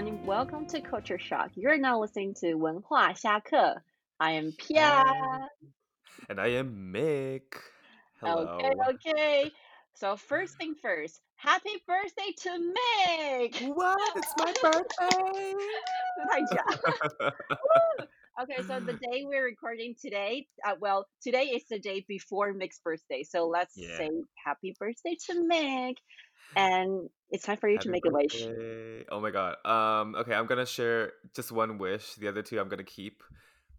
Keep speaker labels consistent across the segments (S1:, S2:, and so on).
S1: Hello everyone, welcome to Culture Shock. You're now listening to 文化下课. I am Pia.
S2: And I am Mick. Hello.
S1: Okay, okay. So first thing first, happy birthday to Mick.
S2: What? It's my birthday.
S1: 太假。Woo! okay, so the day we're recording today, uh, well, today is the day before Mick's birthday. So let's
S2: Yeah.
S1: say happy birthday to Mick. And it's time for you to
S2: Happy
S1: make a wish.
S2: Oh my god. Um okay, I'm going to share just one wish. The other two I'm going to keep.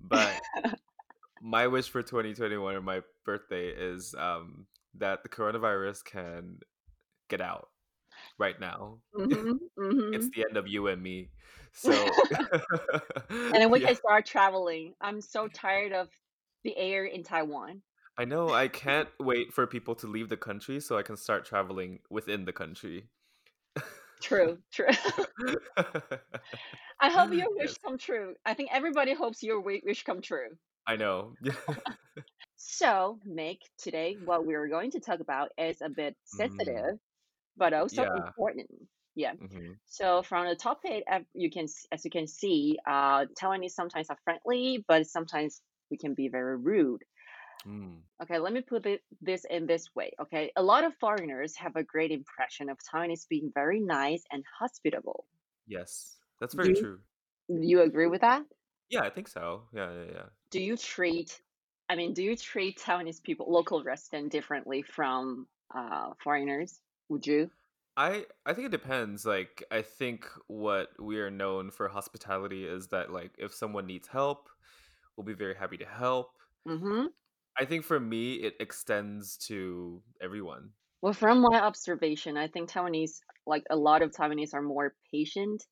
S2: But my wish for 2021 or my birthday is um that the coronavirus can get out right now.
S1: hmm hmm
S2: It's the end of you and me. So
S1: And then we
S2: yeah,
S1: can start traveling. I'm so tired of the air in Taiwan.
S2: I know I can't wait for people to leave the country so I can start traveling within the country.
S1: True, true. I hope your wish
S2: Yes,
S1: come true. I think everybody hopes your wish come true.
S2: I know.
S1: So, Mick, today what we're going to talk about is a bit
S2: Mm,
S1: sensitive, but also
S2: yeah.
S1: important. Yeah.
S2: hmm
S1: So from the topic, uh, you can as you can see, uh, Taiwanese sometimes are friendly, but sometimes we can be very rude.
S2: Mm.
S1: Okay, let me put it, this in this way. Okay, a lot of foreigners have a great impression of Taiwanese being very nice and hospitable.
S2: Yes, that's
S1: Do
S2: very
S1: you,
S2: true.
S1: do you agree with that?
S2: Yeah, I think so. Yeah, yeah, yeah.
S1: Do you treat, I mean, do you treat Taiwanese people, local resident, differently from uh, foreigners? Would you?
S2: I I think it depends. Like I think what we are known for hospitality is that like if someone needs help, we'll be very happy to help.
S1: Mm-hmm.
S2: I think for me it extends to everyone.
S1: Well, from my observation, I think Taiwanese, like a lot of Taiwanese, are more patient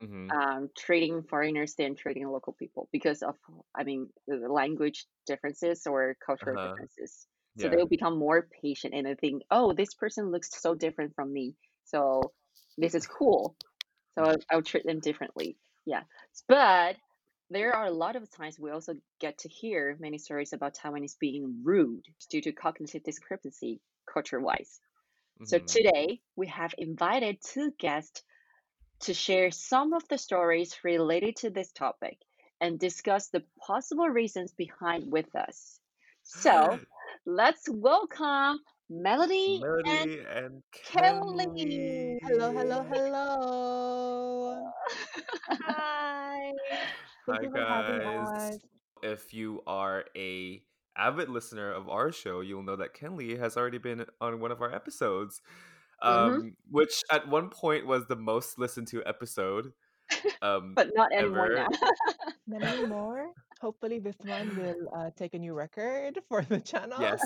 S2: hmm
S1: um, treating foreigners than treating local people because of, I mean, language differences or cultural
S2: Uh-huh.
S1: differences. So
S2: Yeah.
S1: they'll become more patient and they think, oh, this person looks so different from me. So this is cool. So. I'll, I'll treat them differently. Yeah. But there are a lot of times we also get to hear many stories about Taiwanese being rude due to cognitive discrepancy culture wise. So
S2: hmm
S1: today we have invited two guests to share some of the stories related to this topic and discuss the possible reasons behind with us. So let's welcome Melody and
S2: Melody and
S1: Kelly.
S2: Kenley.
S3: Hello, hello, hello.
S1: Hi.
S3: Thank
S2: Hi
S3: you for having
S2: guys. If you are a avid listener of our show, you'll know that Kenley has already been on one of our episodes.
S1: Mm-hmm.
S2: Um, which at one point was the most listened to episode um
S1: But not anymore
S2: ever.
S1: now.
S3: Not anymore. Hopefully, this one will uh, take a new record for the channel.
S2: Yes.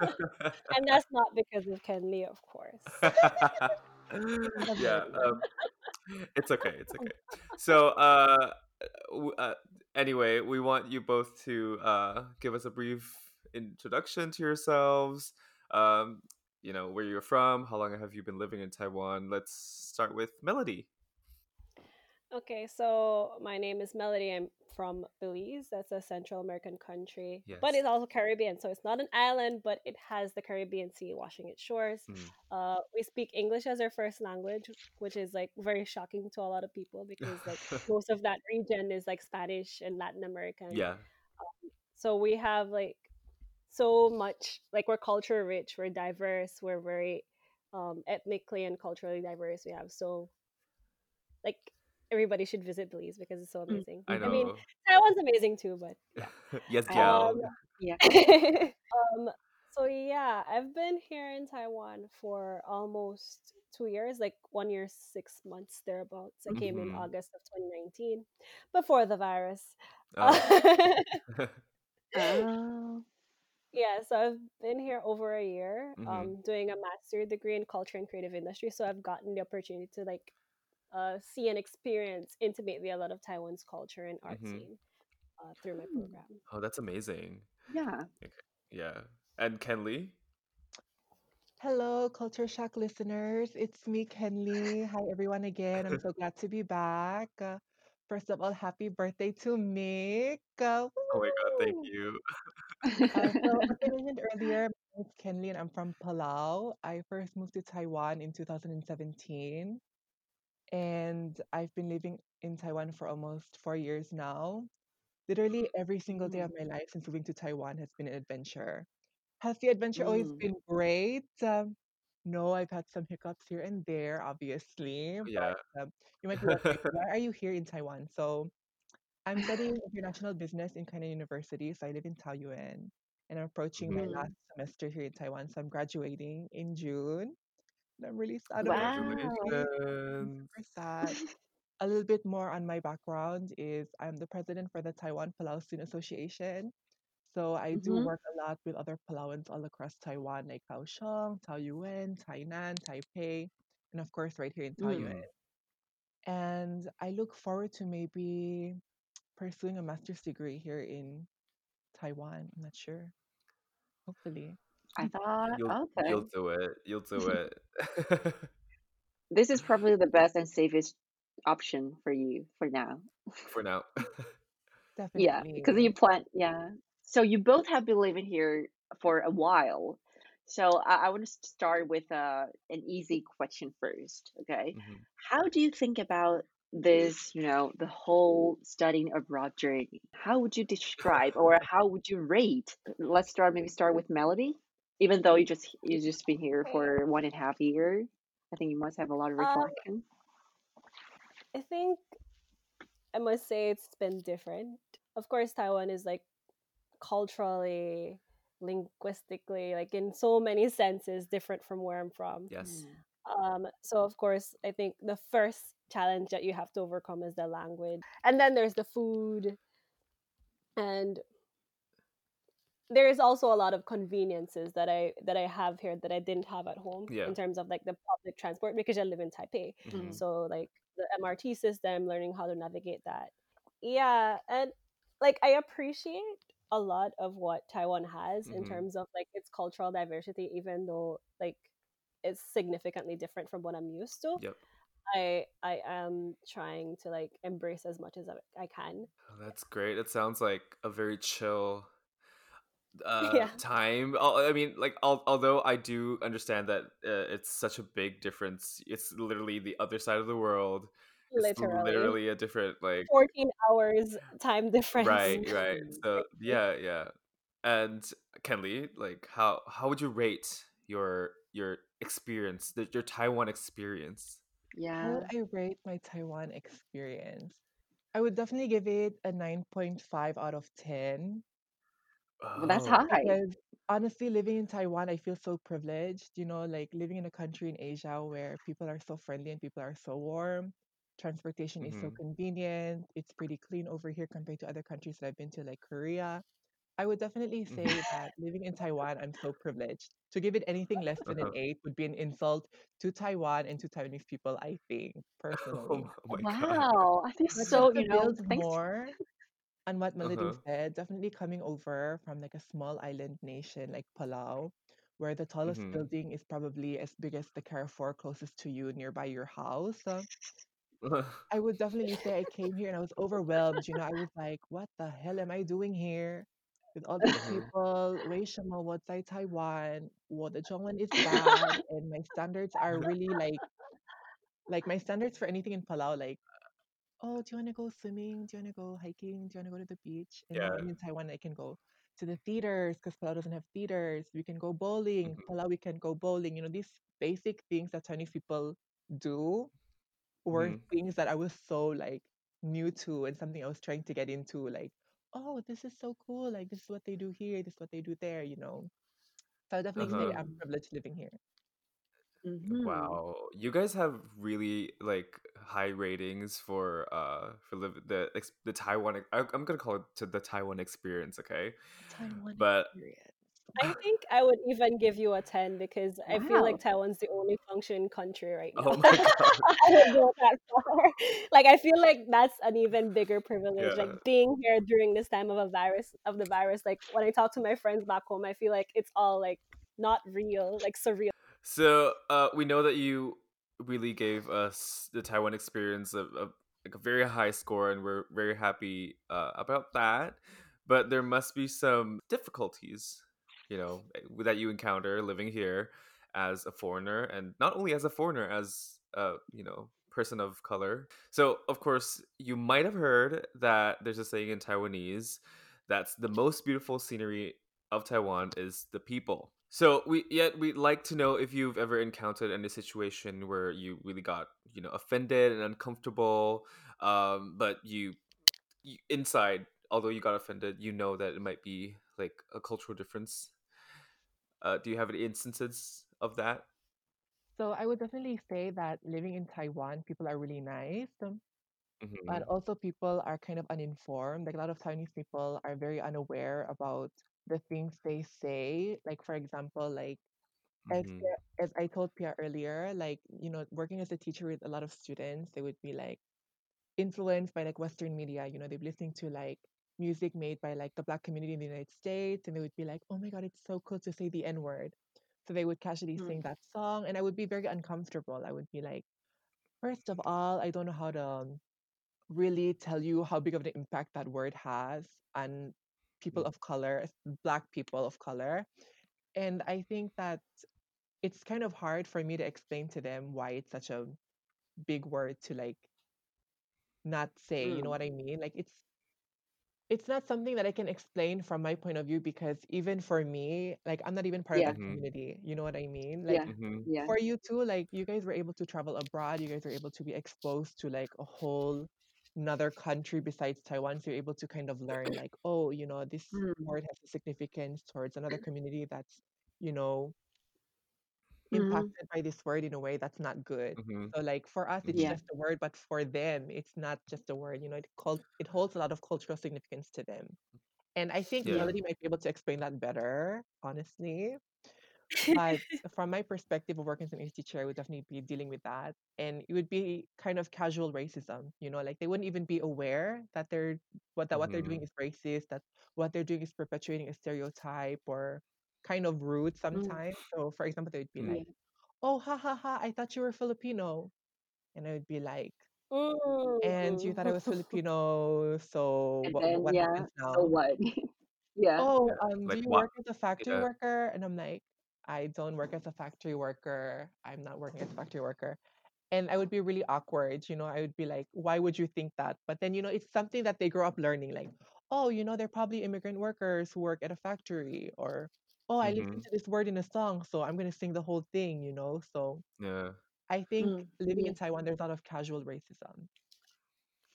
S4: And that's not because of Kenley, of course.
S2: yeah. Um, it's okay. It's okay. So, uh, w- uh, anyway, we want you both to uh, give us a brief introduction to yourselves. Um, you know, where you're from, how long have you been living in Taiwan? Let's start with Melody.
S4: Okay, so my name is Melody. I'm from Belize. That's a Central American country, but it's also Caribbean. So it's not an island, but it has the Caribbean Sea washing its shores.
S2: Mm.
S4: Uh, we speak English as our first language, which is like very shocking to a lot of people because like most of that region is like Spanish and Latin American.
S2: yeah.
S4: So we have like so much like we're culture rich, we're diverse, we're very um, ethnically and culturally diverse. We have so like everybody should visit Belize because it's so
S1: Mm,
S4: amazing.
S2: I
S4: I mean,
S2: know.
S4: Taiwan's amazing too, but yeah.
S2: yes,
S1: I
S2: gal.
S4: Um,
S1: yeah.
S4: um, so yeah, I've been here in Taiwan for almost two years, like one year, six months thereabouts. I came in
S2: hmm
S4: August of 2019, before the virus.
S2: Oh.
S1: Oh.
S4: yeah, so I've been here over a year,
S2: hmm
S4: um, doing a master degree in culture and creative industry. So I've gotten the opportunity to like uh, see and experience intimately a lot of Taiwan's culture and art
S2: hmm
S4: scene uh, through my
S1: Hmm.
S4: program.
S2: Oh, that's amazing.
S1: Yeah.
S2: Okay. Yeah. And Kenley?
S3: Hello, Culture Shock listeners. It's me, Kenley. Hi, everyone, again. I'm so glad to be back. Uh, first of all, happy birthday to Mick. Uh,
S2: Oh my god, thank you.
S3: Uh, so, as I mentioned earlier, my name is Kenley and I'm from Palau. I first moved to Taiwan in 2017. And I've been living in Taiwan for almost four years now. Literally every single day
S1: Mm,
S3: of my life since moving to Taiwan has been an adventure. Has the adventure always
S1: mm,
S3: been great? Um, no, I've had some hiccups here and there, obviously,
S2: Yeah.
S3: but um, you might be wondering, why are you here in Taiwan? So I'm studying international business in China University, so I live in Taoyuan, and I'm approaching my
S2: Mhm.
S3: last semester here in Taiwan. So I'm graduating in June, and I'm really sad about
S1: Wow.
S3: I'm super sad. A little bit more on my background is I'm the president for the Taiwan Palau Student Association. So I do
S1: hmm
S3: work a lot with other Palauans all across Taiwan, like Kaohsiung, Taoyuan, Tainan, Taipei, and of course right here in Taoyuan.
S2: Mhm.
S3: And I look forward to maybe pursuing a master's degree here in Taiwan. I'm not sure. Hopefully.
S1: I thought,
S2: You'll
S1: okay,
S2: you'll do it. You'll do it.
S1: this is probably the best and safest option for you for now.
S2: For now. Definitely.
S1: Yeah, because you plan, yeah. So you both have been living here for a while. So I, I want to start with uh, an easy question first, okay?
S2: Mhm.
S1: How do you think about this, you know, the whole studying abroad journey? How would you describe or how would you rate? Let's start, maybe start with Melody. Even though you just you just been here
S4: Okay.
S1: for one and a half year, I think you must have a lot of
S4: Um,
S1: reflection.
S4: I think I must say it's been different. Of course, Taiwan is like culturally, linguistically, like in so many senses different from where I'm from.
S2: Yes.
S4: Um, so of course, I think the first challenge that you have to overcome is the language, and then there's the food, and there is also a lot of conveniences that I that I have here that I didn't have at home
S2: Yeah.
S4: in terms of like the public transport because I live in Taipei.
S2: Mhm.
S4: So like the MRT system, learning how to navigate that. Yeah, and like I appreciate a lot of what Taiwan has in
S2: Mhm.
S4: terms of like its cultural diversity, even though like it's significantly different from what I'm used to.
S2: Yep.
S4: I I am trying to like embrace as much as I, I can.
S2: Oh, that's great. It sounds like a very chill uh
S4: Yeah,
S2: time i mean like although i do understand that uh, it's such a big difference it's literally the other side of the world it's
S4: literally.
S2: literally a different like
S4: 14 hours time difference.
S2: right right so yeah yeah and kenley like how how would you rate your your experience the, your taiwan experience
S1: Yeah.
S3: How would I rate my Taiwan experience? I would definitely give it a 9.5 out of 10
S1: Well, that's
S2: oh
S1: high.
S3: because honestly, living in Taiwan, I feel so privileged. You know, like living in a country in Asia where people are so friendly and people are so warm. Transportation is so
S2: hmm
S3: convenient. It's pretty clean over here compared to other countries that I've been to, like Korea. I would definitely say that living in Taiwan, I'm so privileged. To give it anything less than an
S2: uh-huh.
S3: eight would be an insult to Taiwan and to Taiwanese people, I think,
S2: oh,
S3: personally.
S2: oh my god
S1: Wow. I feel
S3: But
S1: so,
S3: to
S1: you know,
S3: build
S1: thanks.
S3: more on what Melody
S2: uh-huh
S3: said, definitely coming over from like a small island nation like Palau, where the tallest
S2: hmm
S3: building is probably as big as the Carrefour closest to you nearby your house. Uh, I would definitely say I came here and I was overwhelmed. You know, I was like, what the hell am I doing here? With all these
S2: hmm
S3: people, 为什么我在 Taiwan? 我的中文 is bad, and my standards are really like like my standards for anything in Palau, like oh, do you want to go swimming? Do you want to go hiking? Do you want to go to the beach? And
S2: yeah
S3: in Taiwan, I can go to the theaters because Palau doesn't have theaters. We can go bowling.
S2: hmm
S3: Palau, we can go bowling. You know, these basic things that Chinese people do were
S2: hmm
S3: things that I was so like new to and something I was trying to get into. Like, oh, this is so cool. Like, this is what they do here. This is what they do there, you know. So I definitely
S2: uh-huh
S3: I'm
S1: Mm.
S3: privileged living here.
S1: Mm-hmm.
S2: Wow, you guys have really like high ratings for uh for live the ex- the Taiwan. I, I'm gonna call it to the Taiwan experience, okay?
S3: Taiwan
S2: But
S3: experience.
S4: I think I would even give you a 10 because I feel like Taiwan's the only functioning country right
S2: oh
S4: now.
S2: my god,
S4: I would go that far. Like I feel like that's an even bigger privilege.
S2: yeah,
S4: Like being here during this time of a virus of the virus. Like when I talk to my friends back home, I feel like it's all like not real, like surreal.
S2: So uh, we know that you really gave us the Taiwan experience like a very high score, and we're very happy uh, about that. But there must be some difficulties, you know, eh, that you encounter living here as a foreigner, and not only as a foreigner, as a you know person of color. So, of course, you might have heard that there's a saying in Taiwanese that's the most beautiful scenery of Taiwan is the people. So we yet we'd like to know if you've ever encountered any situation where you really got you know offended and uncomfortable, um, but you, you inside, although you got offended, you know that it might be like a cultural difference. Uh, do you have any instances of that?
S3: So I would definitely say that living in Taiwan, people are really nice, um, but
S2: Mm-hmm.
S3: also people are kind of uninformed. Like a lot of Taiwanese people are very unaware about the things they say. Like for example, like as
S2: Mm-hmm.
S3: Pia- as I told Pia earlier, like you know, working as a teacher with a lot of students, they would be like influenced by like Western media. You know, they'd be listening to like music made by like the black community in the United States, and they would be like, "Oh my God, it's so cool to say the N word." So they would casually
S1: Mm,
S3: sing that song, and I would be very uncomfortable. I would be like, first of all, I don't know how to um, really tell you how big of an impact that word has on people of color, black people of color. And I think that it's kind of hard for me to explain to them why it's such a big word to like not say. You know
S1: mm,
S3: what I mean? Like it's it's not something that I can explain from my point of view because even for me, like I'm not even part of
S1: yeah,
S3: that
S2: Mm-hmm.
S3: community. You know what I mean? Like
S1: yeah,
S2: Mm-hmm.
S3: for you too, like you guys were able to travel abroad, you guys were able to be exposed to like a whole another country besides Taiwan. So you're able to kind of learn like, oh, you know, this
S1: Mm,
S3: word has a significance towards another community that's, you know,
S1: mm,
S3: impacted by this word in a way that's not good.
S2: Mm-hmm.
S3: So like for us it's
S1: yeah,
S3: just a word, but for them it's not just a word. You know, it called it holds a lot of cultural significance to them. And I think
S2: yeah,
S3: Melody might be able to explain that better, honestly. But from my perspective of working as an English teacher, I would definitely be dealing with that. And it would be kind of casual racism, you know, like they wouldn't even be aware that they're what that what they're
S2: Mm-hmm.
S3: doing is racist, that what they're doing is perpetuating a stereotype or kind of rude
S1: mm,
S3: sometimes. So for example, they would be
S2: Mm-hmm.
S1: yeah,
S3: like, Oh ha ha ha, I thought you were Filipino. And I would be like, And you thought I
S4: Mm.
S3: was Filipino, so
S1: and
S3: what
S1: then
S3: what
S1: yeah,
S3: happens
S1: so
S3: now?
S1: what? Yeah,
S3: Oh, um, do
S2: Like
S3: you
S2: what?
S3: work as a factory
S2: Yeah.
S3: worker? And I'm like, I don't work as a factory worker. I'm not working as a factory worker. And I would be really awkward, you know, I would be like, why would you think that? But then, you know, it's something that they grow up learning, like, oh, you know, they're probably immigrant workers who work at a factory, or oh, I
S2: Mm-hmm.
S3: listened to this word in a song, so I'm gonna sing the whole thing, you know. So
S2: Yeah.
S3: I think
S1: mm,
S3: living in Taiwan, there's a lot of casual racism.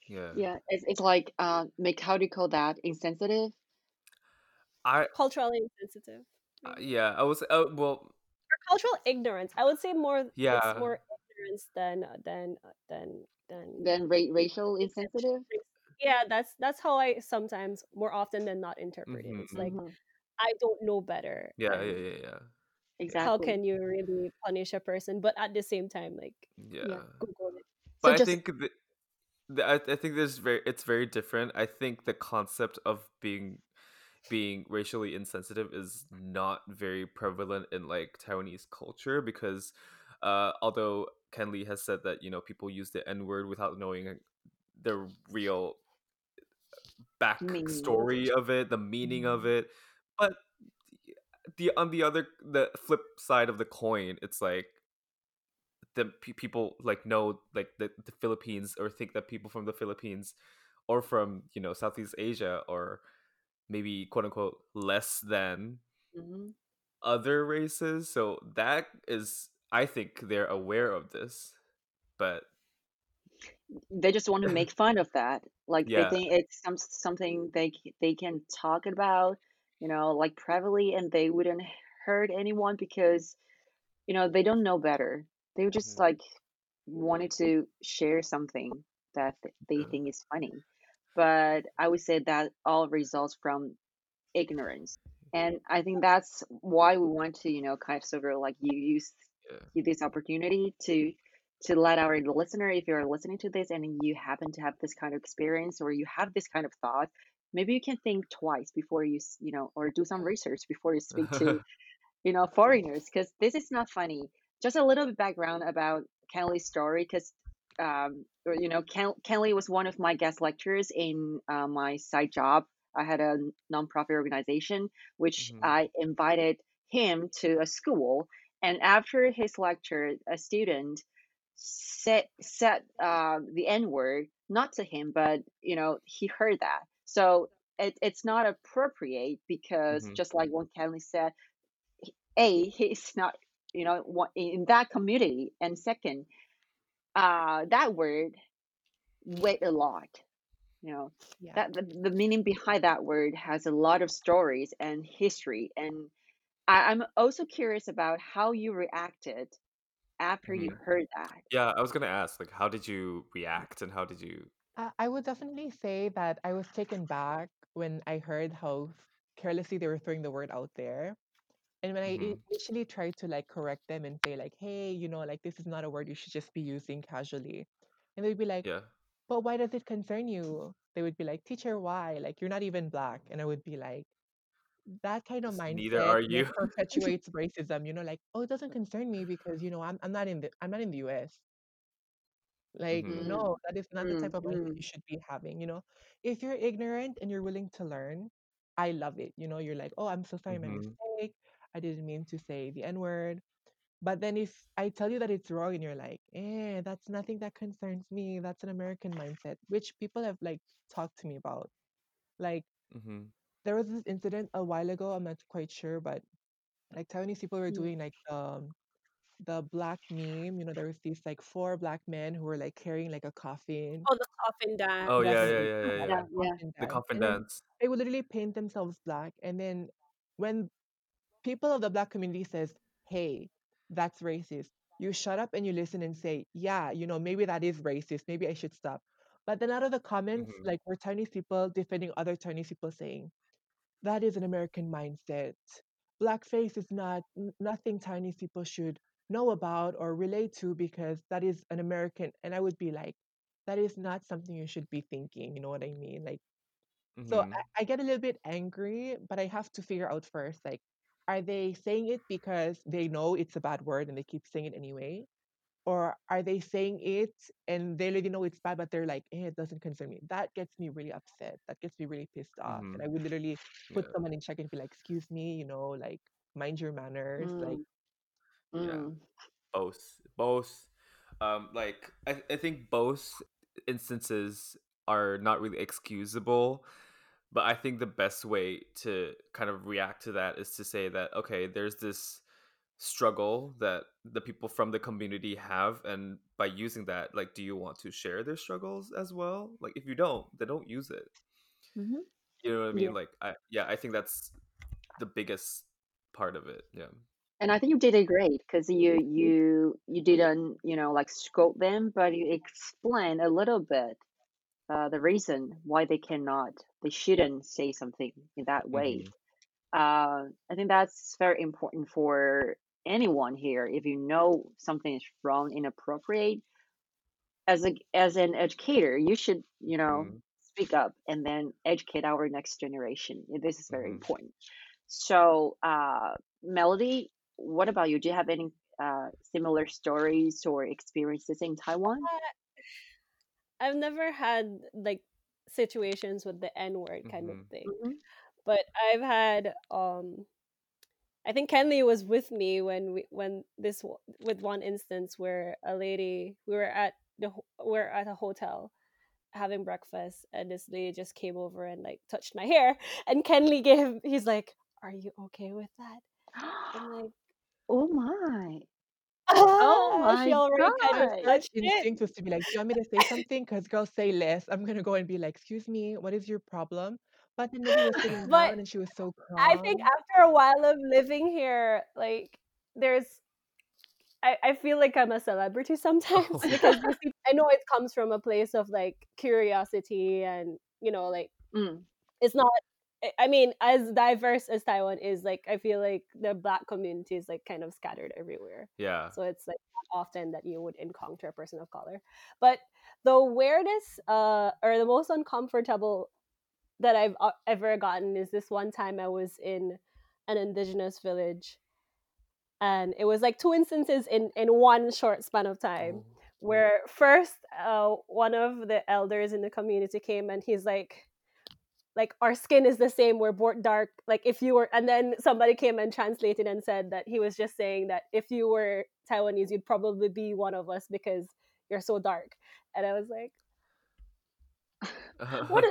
S2: Yeah.
S1: yeah. It's it's like uh, make how do you call that? Insensitive.
S2: I
S4: Culturally insensitive,
S2: uh, yeah. I was. Uh, well.
S4: Or cultural ignorance. I would say more. It's
S2: Yeah.
S4: more ignorance than than than than
S1: Then ra racial
S4: insensitive.
S1: insensitive.
S4: Yeah, that's that's how I sometimes more often than not interpret it. It's
S2: Mm-hmm.
S4: like
S1: hmm
S4: I don't know better,
S2: Yeah. Yeah. Yeah. Yeah. Yeah.
S4: how can you really punish a person? But at the same time, like
S1: Yeah.
S2: Yeah.
S4: Google it.
S2: But
S1: So
S2: I
S1: just
S2: think the, the I, I think there's very it's very different. I think the concept of being being racially insensitive is not very prevalent in like Taiwanese culture because uh although Kenley has said that you know people use the N word without knowing the real backstory of it, the meaning of
S3: Mhm.
S2: it, but the on the other the flip side of the coin, it's like the pe- people like know like the, the Philippines or think that people from the Philippines or from you know Southeast Asia or maybe quote unquote less than
S1: hmm
S2: other races. So that is I think they're aware of this. But
S1: They just want to make fun of that. Like they think it's some something they they can talk about, you know, like privately, and they wouldn't hurt anyone because you know they don't know better. They just
S2: Mhm.
S1: like wanted to share something that they
S2: Yeah.
S1: think is funny. But I would say that all results from ignorance. And I think that's why we want to, you know, kind of sort of like you use
S2: Yeah.
S1: this opportunity to to let our listener, if you're listening to this and you happen to have this kind of experience or you have this kind of thought, maybe you can think twice before you, you know, or do some research before you speak to you know, foreigners, because this is not funny. Just a little bit background about Kelly's story, because um, you know, Ken, Kenley was one of my guest lecturers in uh, my side job. I had a nonprofit organization, which
S2: Mhm.
S1: I invited him to a school, and after his lecture, a student said said uh, the N word, not to him, but you know he heard that. So it, it's not appropriate because
S2: hmm
S1: just like what Kelly said, a he's not you know in that community, and second, uh, that word weighed a lot. You know
S3: Yeah.
S1: that the, the meaning behind that word has a lot of stories and history, and I, I'm also curious about how you reacted after you
S2: hmm
S1: heard that.
S2: Yeah, I was gonna ask, like, how did you react and how did you?
S3: I, I would definitely say that I was taken back when I heard how carelessly they were throwing the word out there. And when I
S2: hmm
S3: i- initially tried to like correct them and say like, hey, you know, like this is not a word you should just be using casually. And they'd be like,
S2: Yeah.
S3: but why does it concern you? They would be like, teacher, why? Like you're not even black. And I would be like, that kind of
S2: S- Neither
S3: mindset
S2: are
S3: like
S2: you.
S3: perpetuates racism, you know, like, oh, it doesn't concern me because, you know, I'm I'm not in the I'm not in the US. Like,
S2: hmm
S1: Mm,
S3: no, that is not the type
S1: mm,
S3: of mindset
S1: mm,
S3: you should be having, you know. If you're ignorant and you're willing to learn, I love it. You know, you're like, oh, I'm so sorry, my
S2: hmm
S3: mistake. I didn't mean to say the N-word. But then if I tell you that it's wrong and you're like, eh, that's nothing that concerns me. That's an American mindset, which people have like talked to me about. Like,
S2: hmm
S3: there was this incident a while ago, I'm not quite sure, but like Taiwanese people were
S1: mm.
S3: doing like um the black meme, you know, there was these like four black men who were like carrying like a coffin.
S4: Oh, the coffin dance.
S2: Oh yeah, yeah, yeah, yeah,
S3: Yeah,
S2: yeah.
S3: that
S1: Yeah, yeah.
S2: The coffin
S3: And
S2: dance.
S3: they would literally paint themselves black. And then when people of the black community says, hey, that's racist, you shut up and you listen and say, yeah, you know, maybe that is racist. Maybe I should stop. But then out of the comments,
S2: hmm
S3: like were Chinese people defending other Chinese people saying, that is an American mindset. Blackface is not n- nothing Chinese people should know about or relate to because that is an American. And I would be like, that is not something you should be thinking. You know what I mean? Like, so I, I get a little bit angry, but I have to figure out first, like, are they saying it because they know it's a bad word and they keep saying it anyway? Or are they saying it and they already know it's bad, but they're like, eh, it doesn't concern me. That gets me really upset. That gets me really pissed off. And
S2: hmm
S3: I would literally put
S2: Yeah.
S3: someone in check and be like, excuse me, you know, like mind your manners. Like,
S1: Mm,
S2: Yeah.
S1: mm,
S2: Both. Both. Um, like I, I think both instances are not really excusable, but I think the best way to kind of react to that is to say that okay, there's this struggle that the people from the community have and by using that like do you want to share their struggles as well? Like if you don't they don't use it.
S1: Mhm.
S2: you know what i
S1: Yeah.
S2: mean like i yeah i think that's the biggest part of it yeah.
S1: And I think you did it great because you you you didn't you know like scold them, but you explain a little bit uh, the reason why they cannot, they shouldn't say something in that way.
S2: hmm
S1: Uh, I think that's very important for anyone here. If you know something is wrong, inappropriate, as a as an educator, you should you know
S2: hmm
S1: speak up and then educate our next generation. This is very
S2: hmm
S1: important. So, uh, Melody, what about you? Do you have any uh, similar stories or experiences in Taiwan?
S4: I've never had like situations with the N word kind of
S2: hmm
S4: thing,
S1: hmm
S4: but I've had um I think Kenley was with me when we when this with one instance where a lady we were at the we're at a hotel having breakfast and this lady just came over and like touched my hair and Kenley gave he's like are you okay with that? I'm like
S1: Oh my. Oh
S4: ah, she
S1: my
S4: already kind
S3: my
S4: of
S1: God.
S3: first
S4: touched it
S3: instinct was to be like, do you want me to say something? Because girls say less. I'm going to go and be like, excuse me, what is your problem? But then Millie was sitting
S4: but
S3: down and she was so
S4: I think
S3: calm.
S4: after a while of living here like there's I, I feel like I'm a celebrity sometimes
S2: oh
S4: because these peop- I know it comes from a place of like curiosity and you know like
S1: Mm,
S4: it's not I- mean as diverse as Taiwan is like I feel like the black community is like kind of scattered everywhere.
S2: Yeah.
S4: So it's like often that you would encounter a person of color. But the weirdest uh or the most uncomfortable that I've uh, ever gotten is this one time I was in an indigenous village and it was like two instances in in one short span of time
S2: oh
S4: where first uh, one of the elders in the community came and he's like like our skin is the same we're both dark like if you were and then somebody came and translated and said that he was just saying that if you were taiwanese you'd probably be one of us because you're so dark and i was like what is,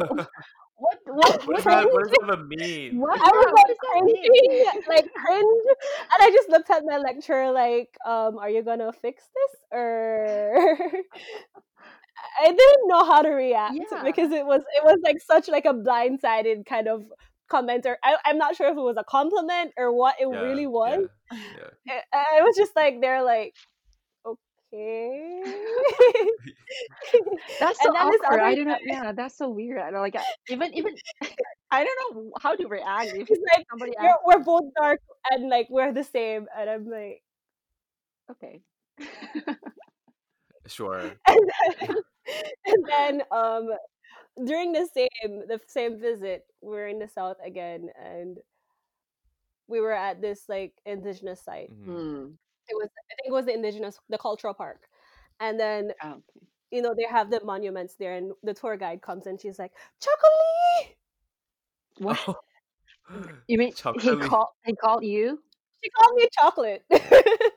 S4: what what
S2: what that what does that mean?
S1: What?
S4: I was like cringing, like cringe, and I just looked at my lecturer like, um, "Are you gonna fix this?" Or I didn't know how to react
S1: Yeah.
S4: because it was it was like such like a blindsided kind of comment, or I, I'm not sure if it was a compliment or what it
S2: Yeah,
S4: really was.
S2: yeah, yeah.
S4: I, I was just like, they're like, okay.
S1: That's so
S4: and
S1: awkward. I don't know. Yeah, that's so weird. I don't like I- even even I don't know how to react if
S4: like,
S1: somebody asks.
S4: we're both dark and like we're the same, and I'm like.
S1: Okay.
S2: Sure.
S4: then, and then um during the same the same visit we were in the south again and we were at this like indigenous site
S2: hmm
S1: Hmm.
S4: it was i think it was the indigenous the cultural park and then
S1: Oh, okay.
S4: you know they have the monuments there and the tour guide comes and she's like chocolate
S1: What?
S2: Oh,
S1: You mean he called he called you?
S4: she called me chocolate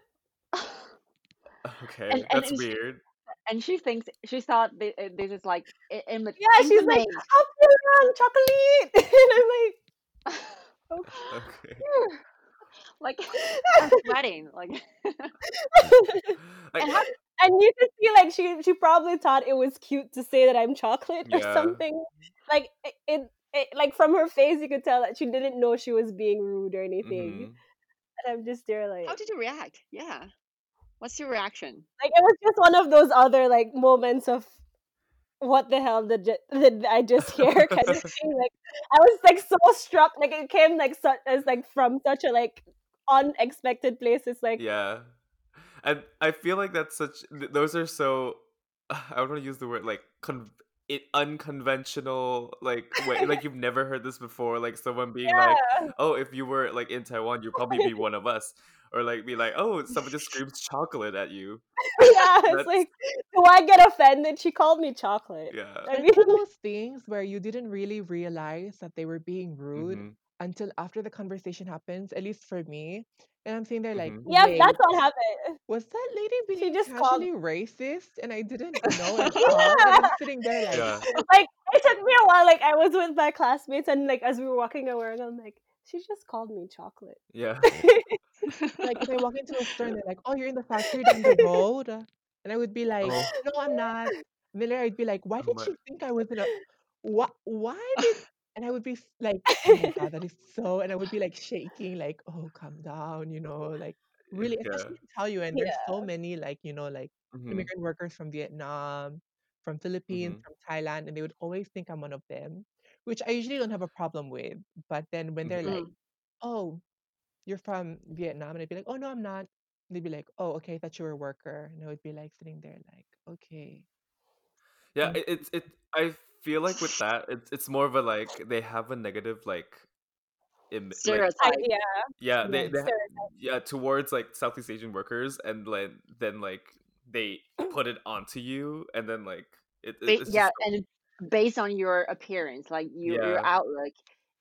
S2: Okay,
S1: And and
S2: that's
S1: and she,
S2: weird.
S1: And she thinks she thought uh, this is like in the
S4: yeah she's like
S1: intimate.
S4: up chocolate and i'm like okay
S2: Okay.
S1: like I'm sweating. Like
S2: Like,
S1: and how
S4: and you could see like she she probably thought it was cute to say that I'm chocolate or something. Like it, it, it like from her face you could tell that she didn't know she was being rude or anything.
S2: hmm
S4: And I'm just there like how
S1: did you react? Yeah. What's your reaction?
S4: like it was just one of those other like moments of what the hell did, ju- did I just hear kind of thing. Like I was like so struck. Like it came like such as like from such a like unexpected place. It's like
S2: Yeah. And I feel like that's such those are so I don't want to use the word like con- it unconventional like way like you've never heard this before like someone being like oh if you were like in Taiwan you'd probably be one of us or like be like oh someone just screams chocolate at you
S4: yeah. It's like do I get offended? She called me chocolate.
S2: yeah
S4: I
S3: It's
S4: mean,
S3: those things where you didn't really realize that they were being rude
S2: mm-hmm
S3: until after the conversation happens, at least for me. And I'm sitting there like,
S2: mm-hmm
S4: yes,
S3: wait,
S4: that's what happened.
S3: was that lady
S4: She
S3: being
S4: just called.
S3: racist? And I didn't know at all. And
S4: Yeah,
S3: I'm sitting there like,
S2: yeah
S4: like it took me a while. Like I was with my classmates, and like as we were walking around, I'm like, she just called me chocolate.
S2: yeah
S3: like if I walk into a store and they're like, oh, you're in the factory down the road. And I would be like,
S2: oh
S3: no, I'm not. And then I'd be like, why
S2: oh
S3: did
S2: my
S3: she think I was in a, what, why did, and I would be like, oh my God, that is so, and I would be like shaking, like, oh, calm down, you know, like really,
S2: yeah
S3: especially in Taoyuan,
S4: yeah.
S3: there's so many like, you know, like
S2: mm-hmm
S3: immigrant workers from Vietnam, from Philippines,
S2: mm-hmm
S3: from Thailand, and they would always think I'm one of them, which I usually don't have a problem with. But then when they're
S2: mm-hmm
S3: like,
S1: Mm.
S3: oh, you're from Vietnam, and I'd be like, oh no, I'm not. They'd be like, oh, okay, I thought you were a worker, and I would be like sitting there like, okay,
S2: yeah
S3: thank
S2: it, it's it I feel like with that it's it's more of a like they have a negative like Im- like
S1: Stereotype.
S4: Idea.
S2: yeah they,
S3: yes,
S2: they ha-
S4: Stereotype.
S2: yeah towards like southeast asian workers and like then like they put it onto you and then like it, it
S1: Ba-
S2: it's
S1: yeah,
S2: just
S1: and based on your appearance, like you, your outlook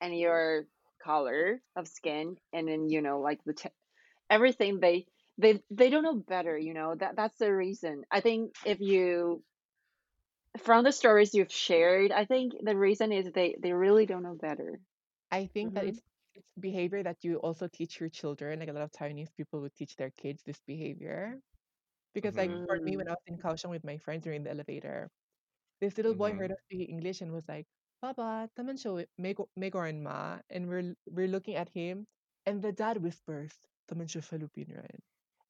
S1: and your color of skin, and then you know, like the t- everything they they they don't know better. You know that that's the reason. I think if you from the stories you've shared, I think the reason is they they really don't know better.
S3: I think that
S1: hmm
S3: it's it's behavior that you also teach your children. Like a lot of Chinese people would teach their kids this behavior. Because like
S2: mm-hmm
S3: for me, when I was in Kaohsiung with my friends, we were in the elevator. This little boy heard
S2: mm-hmm
S3: us speaking English and was like, "Papa, taman mego megoran ma," and we're we're looking at him, and the dad whispers, "Taman siya Filipino.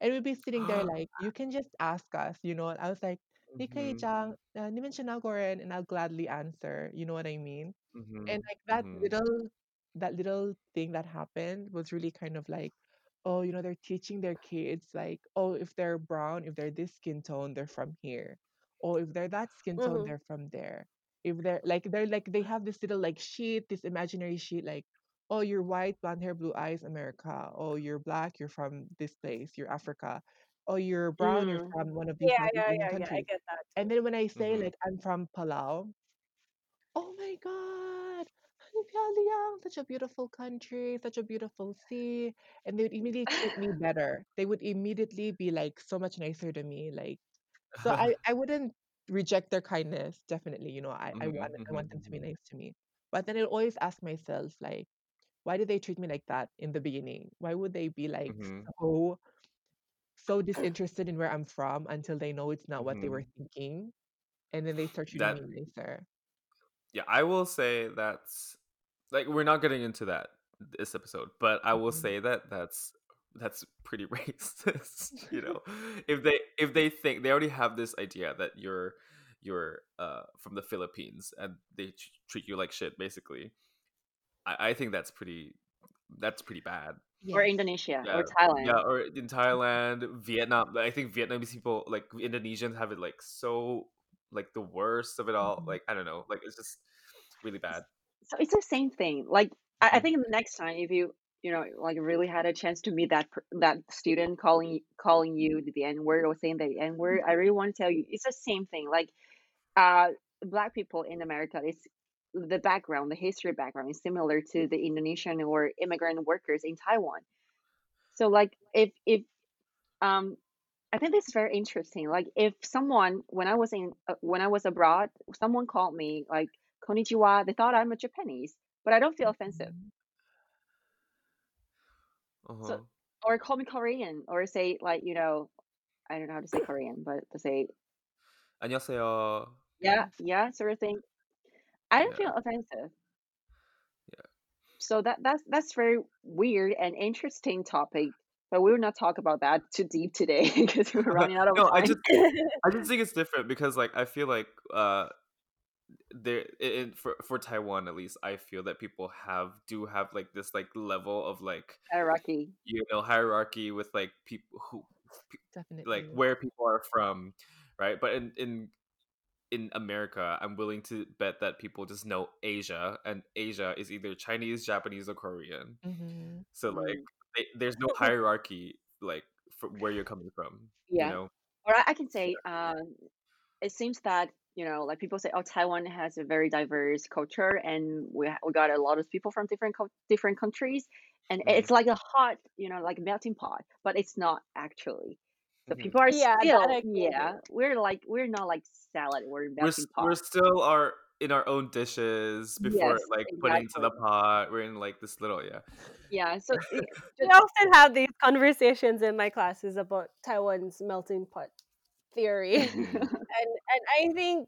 S3: And we'd be sitting there like, "You can just ask us," you know. And I was like, "Ni kayo
S2: mm-hmm
S3: chang, uh, ni siya nagoran," and I'll gladly answer. You know what I mean?
S2: mm-hmm
S3: And like that
S2: mm-hmm
S3: little that little thing that happened was really kind of like, oh, you know, they're teaching their kids like, oh, if they're brown, if they're this skin tone, they're from here. Oh, if they're that skin tone,
S4: hmm
S3: they're from there. If they're like they're like they have this little like sheet, this imaginary sheet, like, oh, you're white, blonde hair, blue eyes, America. Oh, you're black, you're from this place, you're Africa. Oh, you're brown, you're
S1: Mm.
S3: from one of these
S4: Yeah, yeah, yeah, yeah. I
S3: countries.
S4: get that
S3: And
S4: too.
S3: then when I say
S2: mm-hmm
S3: like I'm from Palau, oh my god "Oh, Pyongyang, such a beautiful country, such a beautiful sea," and they would immediately treat me better. They would immediately be like so much nicer to me. Like, so I I wouldn't reject their kindness. Definitely, you know, I I
S2: Mhm,
S3: want I want them to be
S2: mhm.
S3: nice to me. But then I'll always ask myself, like, why did they treat me like that in the beginning? Why would they be like
S2: Mhm,
S3: so so disinterested in where I'm from until they know it's not what they were
S2: mhm.
S3: thinking, and then they start treating
S2: That
S3: me nicer.
S2: yeah, I will say that's like we're not getting into that this episode, but I will
S3: Mhm.
S2: say that that's that's pretty racist. You know, if they if they think they already have this idea that you're you're uh from the Philippines and they tr- treat you like shit, basically. I, I think that's pretty that's pretty bad.
S1: Or Indonesia
S2: Yeah,
S1: or Thailand.
S2: yeah, or in Thailand, Vietnam. I think Vietnamese people, like Indonesians, have it like so like the worst of it all.
S3: Mhm.
S2: Like I don't know, like it's just really bad.
S1: So it's the same thing. Like I, I
S2: Mhm.
S1: think the next time if you you know like really had a chance to meet that that student calling calling you the N word or saying the N word, I really want to tell you it's the same thing. Like uh black people in America is the background, the history background is similar to the Indonesian or immigrant workers in Taiwan. So like if if um I think this is very interesting. Like if someone when I was in uh, when I was abroad, someone called me like konnichiwa, they thought I'm a Japanese, but I don't feel offensive.
S3: Mhm.
S1: So
S2: Uh-huh.
S1: or call me Korean or say like, you know, I don't know how to say Korean, but to say
S2: 안녕하세요.
S1: yeah,
S3: Yes.
S1: yeah, sort of thing. I don't
S2: Yeah,
S1: feel offensive.
S2: yeah.
S1: So that that's that's very weird and interesting topic. But we will not talk about that too deep today because we're running out of
S2: no, I
S1: time.
S2: just I just think it's different because like I feel like uh there in for for Taiwan at least I feel that people have do have like this like level of like
S1: Hierarchy.
S2: you know hierarchy with like people who like
S3: Definitely.
S2: where people are from, right? But in in in America, I'm willing to bet that people just know Asia, and Asia is either Chinese, Japanese, or Korean.
S3: hmm
S2: So like,
S1: Mm,
S2: they, there's no hierarchy like for where you're coming from. You
S1: yeah.
S2: know?
S1: Or I, I can say um it seems that you know like people say oh taiwan has a very diverse culture and we, we got a lot of people from different co- different countries and
S2: Mhm,
S1: it's like a hot you know like melting pot but it's not actually so
S2: mhm.
S1: people are
S4: yeah,
S1: still yeah we're like we're not like salad we're
S2: We're
S1: melting
S2: s- we're still are in our own dishes before
S1: yes
S2: like putting into the pot. We're in like this little yeah.
S1: yeah so it,
S4: We often have these conversations in my classes about Taiwan's melting pot theory.
S2: Mhm,
S4: and and I think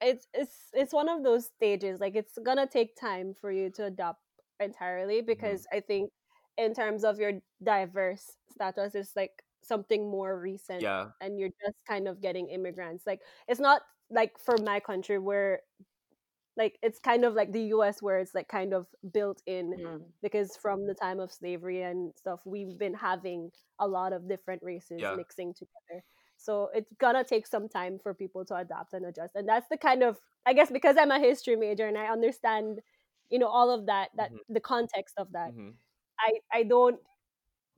S4: it's it's it's one of those stages like it's gonna take time for you to adopt entirely
S2: mhm.
S4: because I think in terms of your diverse status it's like something more recent
S2: Yeah,
S4: and you're just kind of getting immigrants like it's not like for my country where like it's kind of like the US where it's like kind of built in
S1: mm,
S4: because from the time of slavery and stuff we've been having a lot of different races
S2: yeah.
S4: mixing together so it's gonna take some time for people to adapt and adjust and that's the kind of i guess because i'm a history major and i understand you know all of that that
S2: Mhm,
S4: the context of that
S2: mhm.
S4: i i don't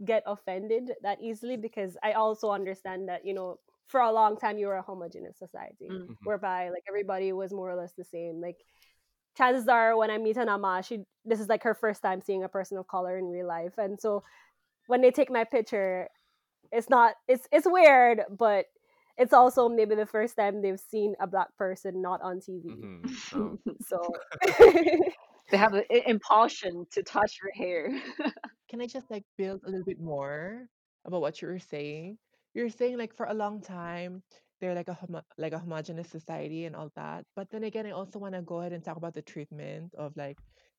S4: get offended that easily because i also understand that you know for a long time you were a homogenous society
S1: mm.
S2: Mhm.
S4: whereby like everybody was more or less the same like chances are when I meet Anama, she this is like her first time seeing a person of color in real life, and so when they take my picture, it's not it's it's weird, but it's also maybe the first time they've seen a black person not on TV.
S2: Mhm. Oh.
S4: So
S1: they have an impulsion to touch your hair
S3: Can I just like build a little bit more about what you were saying? You're saying like for a long time they're like a homo- like a homogenous society and all that. But then again, I also want to go ahead and talk about the treatment of like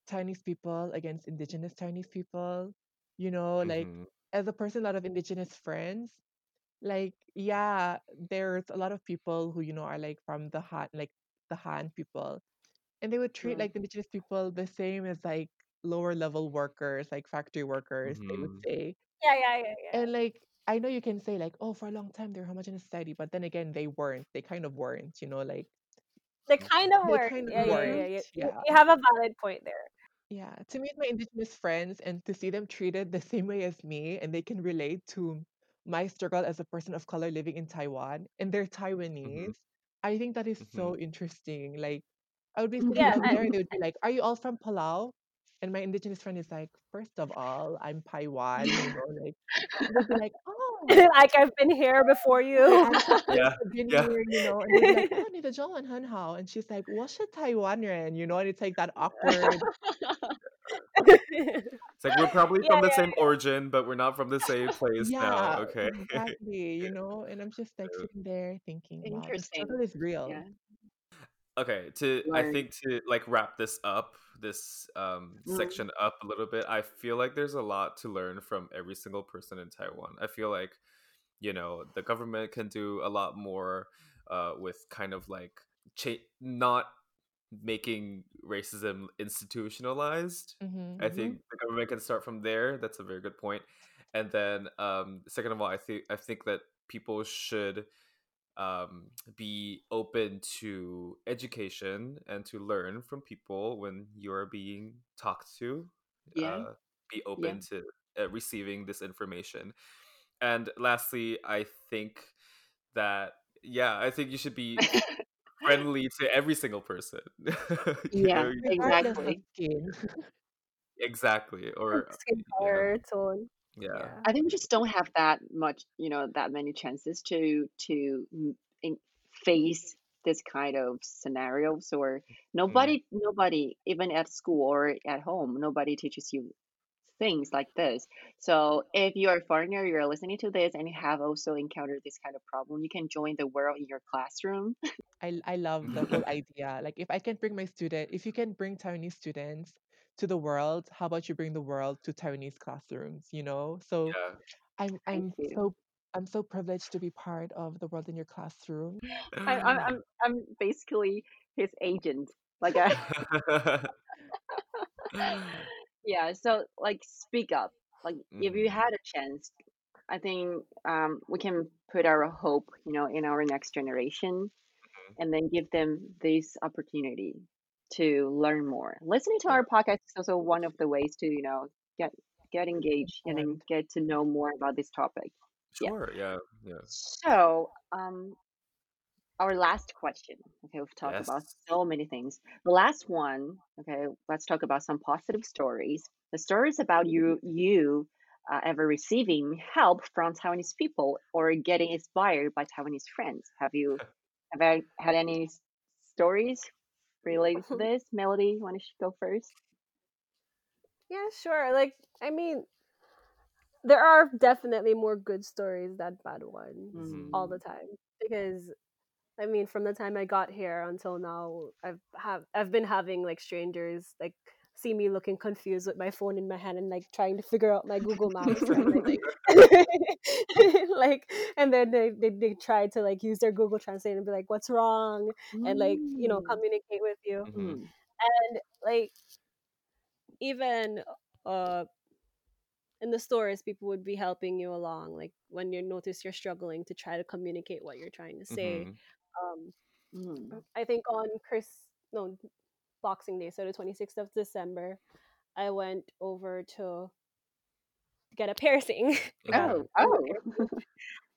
S3: Chinese people against indigenous Chinese people. You know, like
S2: Mhm.
S3: as a person, a lot of indigenous friends. Like, yeah, there's a lot of people who, you know, are like from the Han, like the Han people and they would treat like the indigenous people the same as like lower level workers, like factory workers, they would
S2: Mhm.
S3: say.
S4: yeah, yeah, yeah, yeah.
S3: And like I know you can say like, oh, for a long time they're homogeneous society, but then again they weren't. They kind of weren't, you know, like
S4: They kind of
S3: they
S4: were.
S3: kind of
S4: Yeah, yeah, yeah, yeah.
S3: weren't.
S4: You,
S3: Yeah.
S4: you have a valid point there.
S3: Yeah. To meet my indigenous friends and to see them treated the same way as me and they can relate to my struggle as a person of color living in Taiwan and they're
S2: Mhm.
S3: Taiwanese, I think that is
S2: Mhm.
S3: so interesting. Like I would be sitting
S4: Yeah,
S3: down there
S4: and
S3: and they would be like, "Are you all from Palau?" And my indigenous friend is like, first of all, I'm Paiwan. You know, like, like, oh,
S4: like I've been here before
S3: oh,
S4: you.
S2: yeah,
S3: been. Here, you know, and like, oh, need a Joel and Hanhao. And she's like, what's a and You know, and it's like that awkward.
S2: it's like we're probably
S4: yeah,
S2: from the
S4: yeah,
S2: same yeah. origin, but we're not from the same place now. Okay.
S3: Exactly. You know, and I'm just like sitting there thinking, wow, struggle is real.
S2: Okay, to I think to like wrap this up, this um
S1: Mm.
S2: section up a little bit, I feel like there's a lot to learn from every single person in Taiwan. I feel like you know the government can do a lot more uh with kind of like cha- not making racism institutionalized
S3: Mm-hmm.
S2: I think the government can start from there. That's a very good point. And then, um, second of all, I think I think that people should um, be open to education and to learn from people when you're being talked to.
S1: Yeah.
S2: Uh, be open to uh, receiving this information. And lastly, I think that yeah, I think you should be friendly to every single person.
S1: Yeah,
S2: know,
S1: Exactly.
S2: exactly or
S4: Skin
S2: know,
S4: tone.
S2: Yeah.
S1: I think we just don't have that much, you know, that many chances to to mm, in, face this kind of scenarios or nobody nobody even at school or at home nobody teaches you things like this so if you're a foreigner you're listening to this and you have also encountered this kind of problem you can join the world in your classroom
S3: I I love the whole idea. Like if I can bring my student, if you can bring Taiwanese students to the world, how about you bring the world to Taiwanese classrooms, you know? So
S2: yeah
S3: I'm I'm so I'm so privileged to be part of the world in your classroom.
S1: I, I'm, I'm i'm basically his agent like I, yeah so like speak up like if you
S2: Mhm.
S1: had a chance i think um, we can put our hope you know in our next generation and then give them this opportunity to learn more. Listening to our podcast is also one of the ways to you know get get engaged and then get to know more about this topic. Yeah.
S2: Sure yeah yeah.
S1: So um our last question okay we've talked about so many things. The last one okay let's talk about some positive stories. The stories about you you uh, ever receiving help from taiwanese people or getting inspired by taiwanese friends. Have you have I had any stories related to this melody you want to go first
S4: Yeah, sure. Like, I mean, there are definitely more good stories than bad ones
S2: Mhm.
S4: all the time because I mean, from the time I got here until now, I've have I've been having like strangers like see me looking confused with my phone in my hand and like trying to figure out my Google Maps and like like and then they, they they try to like use their Google Translate and be like, "What's wrong?" and like you know
S1: Mm,
S4: communicate with you
S2: Mhm.
S1: mm,
S4: and like even uh in the stores people would be helping you along like when you notice you're struggling to try to communicate what you're trying to say
S2: Mhm.
S4: um
S1: mm.
S4: i think on chris no boxing day so the 26th of december i went over to get a piercing I got
S1: oh
S4: I got a
S1: oh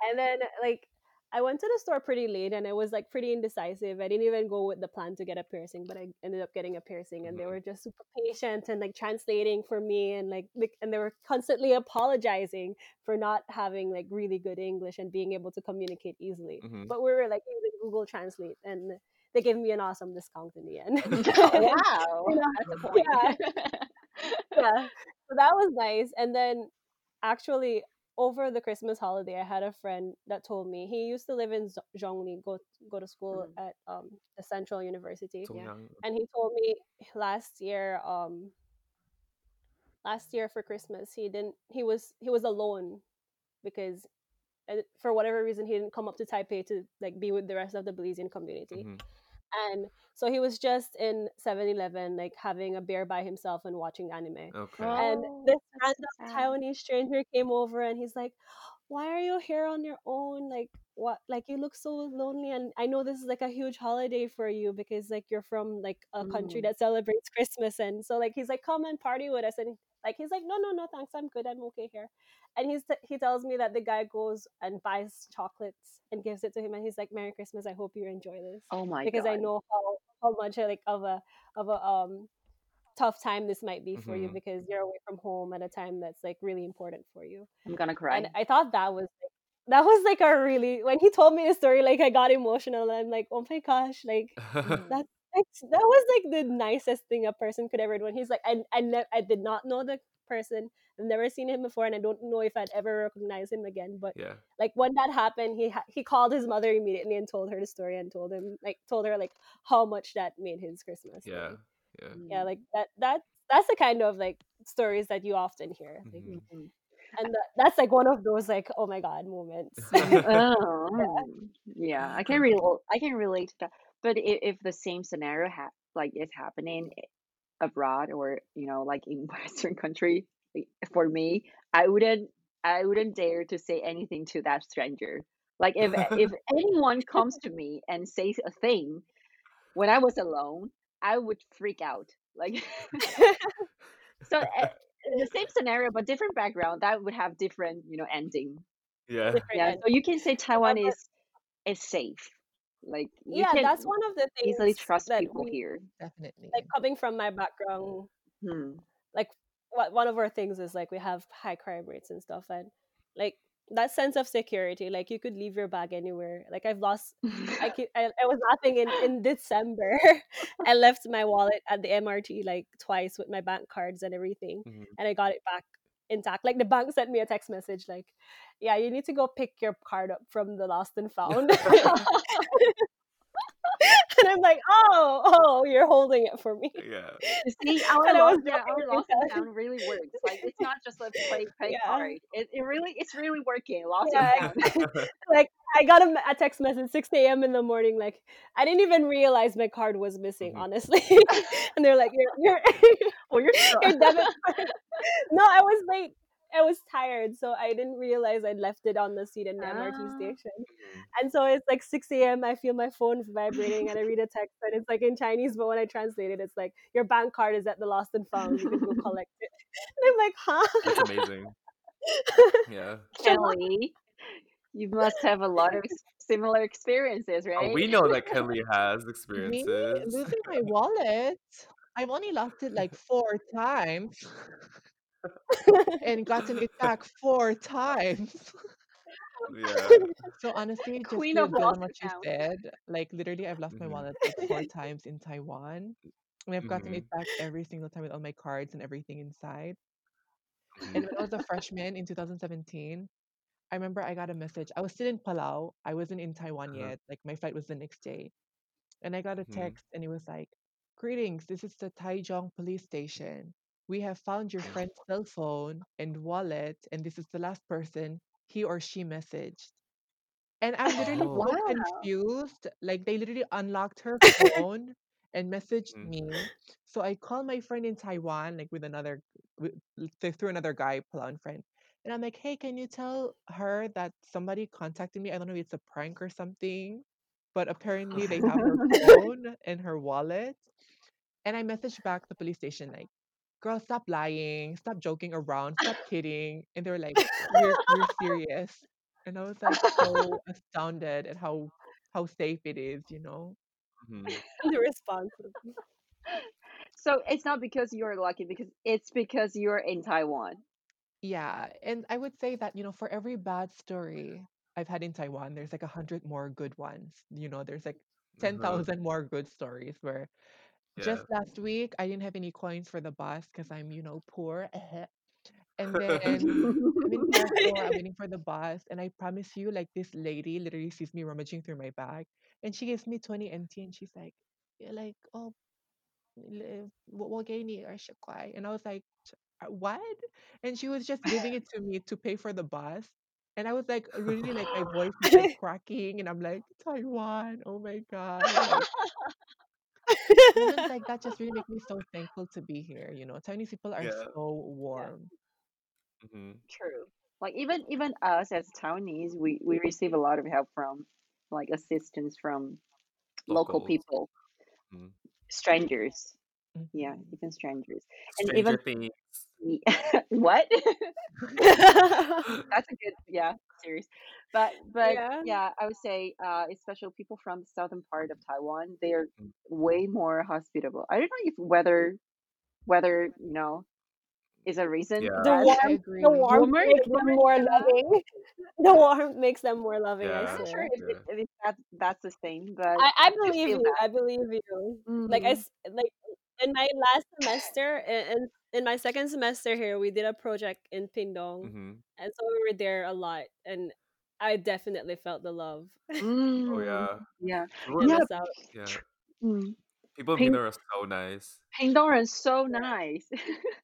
S4: and then like I went to the store pretty late and I was like pretty indecisive. I didn't even go with the plan to get a piercing, but I ended up getting a piercing and they
S2: Mhm.
S4: were just super patient and like translating for me and like like- and they were constantly apologizing for not having like really good English and being able to communicate easily.
S2: Mhm.
S4: But we were like using Google Translate and they gave me an awesome discount in the end.
S1: wow
S4: You know,
S1: that's a point
S4: yeah, yeah. So that was nice. And then actually over the Christmas holiday, I had a friend that told me he used to live in Zhongli, go go to school
S1: Mm.
S4: at um the Central University,
S1: yeah
S4: and he told me last year um last year for Christmas he didn't he was he was alone because for whatever reason he didn't come up to Taipei to like be with the rest of the Belizean community
S2: Mhm.
S4: And so he was just in 7-Eleven like having a beer by himself and watching anime
S2: Okay.
S4: and
S1: oh
S4: this random Taiwanese stranger came over and he's like, Why are you here on your own? Like what like you look so lonely and I know this is like a huge holiday for you because like you're from like a country
S1: Mm.
S4: that celebrates Christmas and so like he's like come and party with us and like he's like no no no thanks I'm good I'm okay here and he's t- he tells me that the guy goes and buys chocolates and gives it to him and he's like Merry Christmas I hope you enjoy this
S1: oh my
S4: because I know how how much like of a of a um tough time this might be for you
S2: Mhm.
S4: because you're away from home at a time that's like really important for you.
S1: I'm gonna cry.
S4: And I thought that was like, that was like a really when he told me the story, like I got emotional and I'm like, oh my gosh, like
S1: Mm.
S4: That that's, that was like the nicest thing a person could ever do. And he's like, I I, ne- I did not know the person. I've never seen him before, and I don't know if I'd ever recognize him again. But
S2: yeah.
S4: like when that happened, he ha- he called his mother immediately and told her the story and told him like told her like how much that made his Christmas.
S2: Yeah.
S4: Like,
S2: Yeah.
S4: yeah, like that that that's the kind of like stories that you often hear, like,
S2: Mhm.
S1: Mhm.
S4: and that, that's like one of those like oh my god moments.
S1: oh, mm. yeah. I can relate. I can relate to that. But if, if the same scenario ha- like is happening eh, abroad or you know like in Western country, eh, for me, I wouldn't. I wouldn't dare to say anything to that stranger. Like if eh, if anyone comes to me and says a thing when I was alone, I would freak out. Like so. uh, the same scenario but different background that would have different you know ending
S2: yeah.
S4: Different
S1: yeah,
S4: end.
S1: so you can say Taiwan is is safe. Like you
S4: yeah, that's one of the things
S1: easily trust
S4: that
S1: people
S4: we,
S1: here.
S3: Definitely.
S4: like coming from my background
S1: Hmm.
S4: like what one of our things is like we have high crime rates and stuff and like that sense of security like you could leave your bag anywhere like i've lost i keep, I, I was laughing in in december i left my wallet at the mrt like twice with my bank cards and everything
S2: Mhm.
S4: and i got it back intact. Like the bank sent me a text message like yeah you need to go pick your card up from the lost and found and i'm like oh oh you're holding it for me
S2: Yeah.
S1: See, our
S4: And I was
S1: lost, yeah,
S4: joking
S1: our
S4: with
S1: lost and
S4: myself.
S1: found really works. Like it's not just a play play
S4: Yeah.
S1: card. It, it really it's really working. Lost
S4: Yeah,
S1: and found.
S4: like I got a, a text message 6 a.m. in the morning. Like I didn't even realize my card was missing,
S2: Mhm.
S4: honestly. and they're like, "Your your
S1: well, you're so-
S4: your debit card." No, I was late. I was tired, so I didn't realize I'd left it on the seat in the MRT
S1: Ah.
S4: station.
S2: Mhm.
S4: And so it's like 6 a.m. I feel my phone vibrating, and I read a text, and it's like in Chinese. But when I translate it, it's like your bank card is at the lost and found. You can go collect it. And I'm like, huh?
S2: That's amazing. Yeah.
S1: Kelly, you must have a lot of similar experiences, right?
S2: Oh, we know that Kelly has
S3: Me
S2: experiences.
S3: losing my wallet. I've only lost it like four times and gotten it back four times.
S2: Yeah.
S3: So honestly, just
S1: Queen
S3: to
S1: of
S3: build
S1: lost
S3: on what you
S1: and
S3: said, like literally, I've lost my
S2: Mhm.
S3: wallet like four times in Taiwan, and I've gotten
S2: Mhm.
S3: it back every single time with all my cards and everything inside.
S2: Mhm.
S3: And when I was a freshman in 2017, I remember I got a message. I was still in Palau. I wasn't in Taiwan
S2: Uh-huh.
S3: yet. Like my flight was the next day. And I got a
S2: Mhm.
S3: text and it was like, Greetings, this is the Taichung police station. We have found your friend's cell phone and wallet, and this is the last person he or she messaged. And I'm literally
S2: Oh.
S3: so
S1: Wow.
S3: confused. Like they literally unlocked her phone and messaged
S2: Mm.
S3: me. So I called my friend in Taiwan, like with another, with, th- through another guy, Palauan friend. And I'm like, hey, can you tell her that somebody contacted me? I don't know if it's a prank or something, but apparently they have her phone and her wallet. And I messaged back the police station, like, girl, stop lying, stop joking around, stop kidding. And they were like, we're, we're serious. And I was like so astounded at how how safe it is, you know?
S2: Mhm.
S4: the response.
S1: So it's not because you're lucky, because it's because you're in Taiwan.
S3: Yeah. And I would say that, you know, for every bad story I've had in Taiwan, there's like a hundred more good ones. You know, there's like
S2: Uh-huh.
S3: 10,000 more good stories where
S2: Yeah.
S3: just last week I didn't have any coins for the bus because I'm, you know, poor. And then I'm in Carrefour, I'm waiting for the bus, and I promise you, like this lady literally sees me rummaging through my bag, and she gives me 20 NT, and she's like, yeah, like, oh, what gay ni or shakwai? And I was like, uh, what? And she was just giving it to me to pay for the bus. And I was like, really, like my voice is like cracking, and I'm like, Taiwan, oh my god, like moments like that just really make me so thankful to be here. You know, Chinese people are
S2: Yeah.
S3: so warm.
S2: Mhm.
S1: True. Like even even us as Taiwanese, we we receive a lot of help from like assistance from local
S2: Locals.
S1: people,
S2: Mhm.
S1: strangers. Yeah,
S3: Mhm.
S1: even strangers. And
S2: Stranger
S1: even
S2: Things.
S1: what? That's a good yeah. Serious. But but
S4: Yeah.
S1: yeah, I would say uh, especially people from the southern part of Taiwan, they're
S2: Mm.
S1: way more hospitable. I don't know if whether whether you know is a reason
S2: Yeah.
S4: The
S1: that.
S3: I
S4: warmth, the warmth
S1: Warmer,
S4: makes them more loving. The warmth makes them more loving. I
S2: Yeah.
S1: I'm not sure if,
S2: Yeah.
S1: it, if that that's the same, but
S4: I, I
S1: I
S4: believe
S1: feel
S4: you.
S1: that.
S4: I believe you. Like I
S1: Mm.
S4: like in my last semester and in my second semester here, we did a project in Pingdong,
S2: hmm
S4: and so we were there a lot, and I definitely felt the love
S2: Oh
S1: Mm.
S2: yeah.
S1: Yeah.
S2: People,
S4: in
S1: Yeah.
S4: the
S2: yeah.
S1: Mm.
S2: People in
S1: Ping
S2: Pingdong are so nice.
S1: Pingdong is so nice.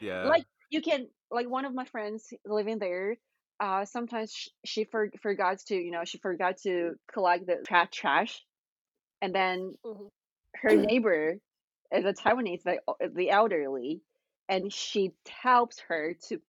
S2: Yeah.
S1: like you can like one of my friends living there uh sometimes sh- she for, forgot to you know she forgot to collect the trash trash and then
S4: Mhm.
S1: her neighbor is a taiwanese like o- the elderly and she helps her to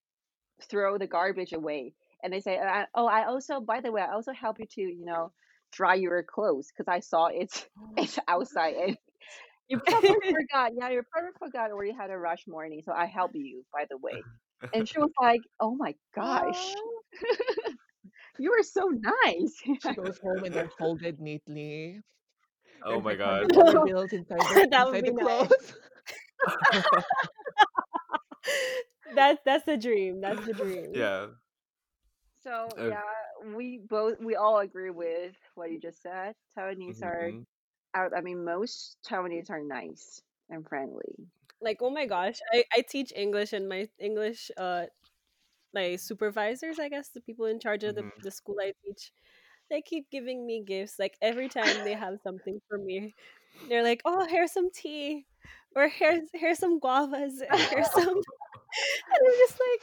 S1: throw the garbage away. And they say uh, oh i also by the way i also help you to you know dry your clothes because i saw it's it's outside. And you probably forgot yeah you probably forgot or you had a rush morning so i help you by the way. And she was like oh my gosh. You are so nice.
S3: She goes home and they're folded neatly.
S2: Oh my god.
S3: hundred inside the
S4: that would
S3: inside
S4: be
S3: the
S4: nice.
S3: clothes.
S4: That's that's the dream. That's the dream.
S2: yeah.
S1: so
S2: Uh,
S1: yeah we both we all agree with what you just said taiwanese are
S2: mhm.
S1: out i mean most taiwanese are nice and friendly
S4: Like oh my gosh, I I teach English and my English uh like supervisors, I guess the people in charge of the
S2: Mhm.
S4: the school I teach, they keep giving me gifts. Like every time they have something for me, they're like, "Oh, here's some tea," or "Here's here's some guavas," "Here's some," and I'm just like,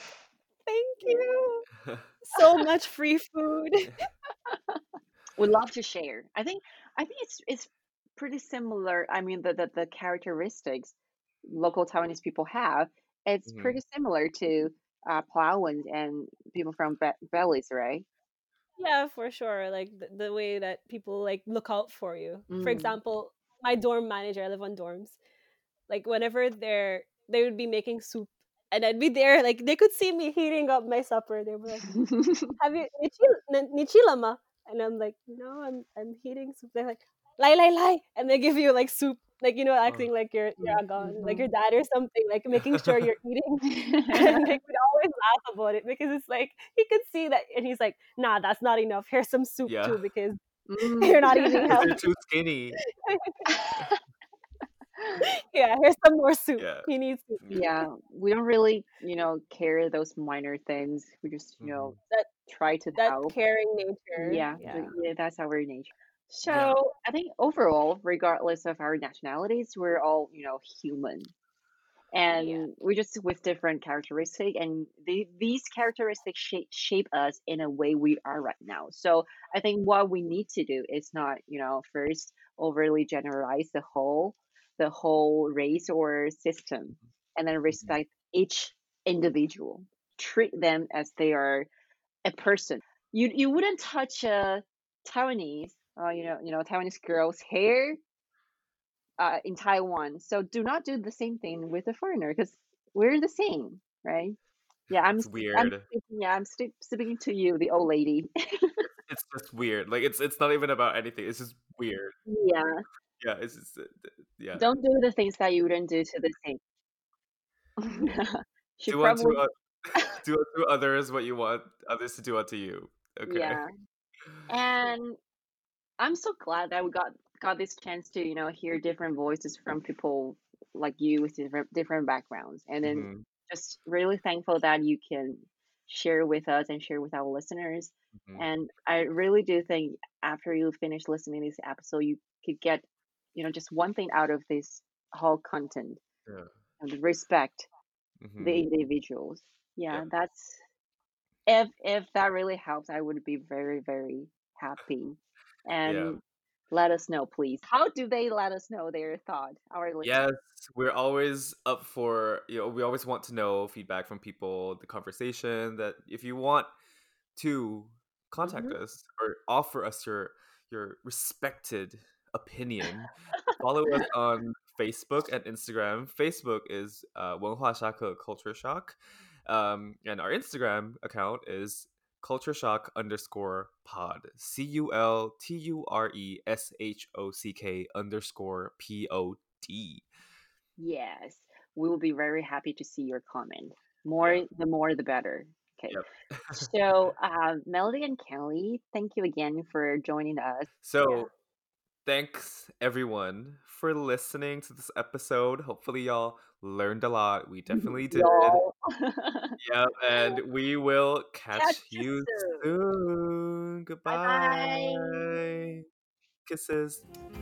S4: "Thank you, so much free food."
S1: we love to share i think i think it's it's pretty similar i mean the the, the characteristics local taiwanese people have it's
S2: Mhm.
S1: pretty similar to uh Palauans and people from Be- Belize, right
S4: Yeah, for sure. Like the, the way that people like look out for you. For
S1: mm.
S4: example, my dorm manager, I live on dorms. Like whenever they're they would be making soup and I'd be there, like they could see me heating up my supper. They were like, Have you nichilama? And I'm like, No, I'm I'm heating soup. They're like, Lai lai lai and they give you like soup, like you know,
S2: Oh.
S4: acting like you're you're agon, like
S1: Mhm.
S4: your dad or something, like making sure you're eating. And they would always laugh about it because it's like he could see that and he's like nah that's not enough. Here's some soup
S2: Yeah.
S4: too because
S1: Mm.
S4: you're not eating
S2: eating 'Cause
S4: you're
S2: too skinny.
S4: yeah here's some more soup.
S2: Yeah.
S4: he needs soup.
S1: Yeah we don't really you know care those minor things. We just you know
S4: that
S1: try to
S4: that
S1: help.
S4: caring nature.
S1: Yeah,
S4: yeah.
S1: yeah that's our nature so
S2: Yeah.
S1: i think overall regardless of our nationalities we're all you know human.
S4: Yeah.
S1: And we're just with different characteristics and the, these characteristics shape, shape us in a way we are right now. So i think what we need to do is not you know first overly generalize the whole the whole race or system and then
S2: Mhm.
S1: respect each individual. Treat them as they are a person. You you wouldn't touch a taiwanese uh, you know you know taiwanese girl's hair uh, in Taiwan. So do not do the same thing with a foreigner because we're the same, right? Yeah, I'm.
S2: It's
S1: s- I'm
S2: weird.
S1: speaking, yeah, I'm speaking to you, the old lady.
S2: It's just weird. Like it's it's not even about anything. It's just weird.
S1: yeah,
S2: Yeah. It's just uh, yeah.
S1: don't do the things that you wouldn't do to the same. she
S2: Do unto
S1: probably,
S2: uh, do unto others what you want others to do unto you. Okay.
S1: yeah. And I'm so glad that we got got this chance to you know hear different voices from people like you with different different backgrounds, and then
S2: hmm
S1: just really thankful that you can share with us and share with our listeners.
S2: hmm
S1: And I really do think after you finish listening to this episode, you could get, you know, just one thing out of this whole content
S2: Yeah.
S1: and respect
S2: hmm
S1: the individuals. Yeah,
S2: Yeah.
S1: that's if if that really helps, I would be very very happy.
S2: Yeah.
S1: And let us know, please. How do they let us know their thought? Our
S2: Yes, we're always up for, you know, we always want to know feedback from people, the conversation that if you want to contact
S1: hmm
S2: us or offer us your your respected opinion, follow us on Facebook and Instagram. Facebook is uh, 文化 Shaka Culture Shock. Um, and our Instagram account is culture shock underscore pod. C U L T U R E S H O C K underscore P O D.
S1: Yes, we will be very happy to see your comment. More,
S2: Yeah.
S1: the more, the better. Okay.
S2: Yep.
S1: So, uh, Melody and Kelly, thank you again for joining us.
S2: so
S4: Yeah.
S2: thanks everyone for listening to this episode. Hopefully y'all learned a lot. We definitely did.
S1: Y'all.
S2: Yep, and we will catch,
S1: Catch
S2: you
S1: soon.
S2: soon.
S1: Bye bye.
S2: Goodbye. Kisses.
S1: Bye bye.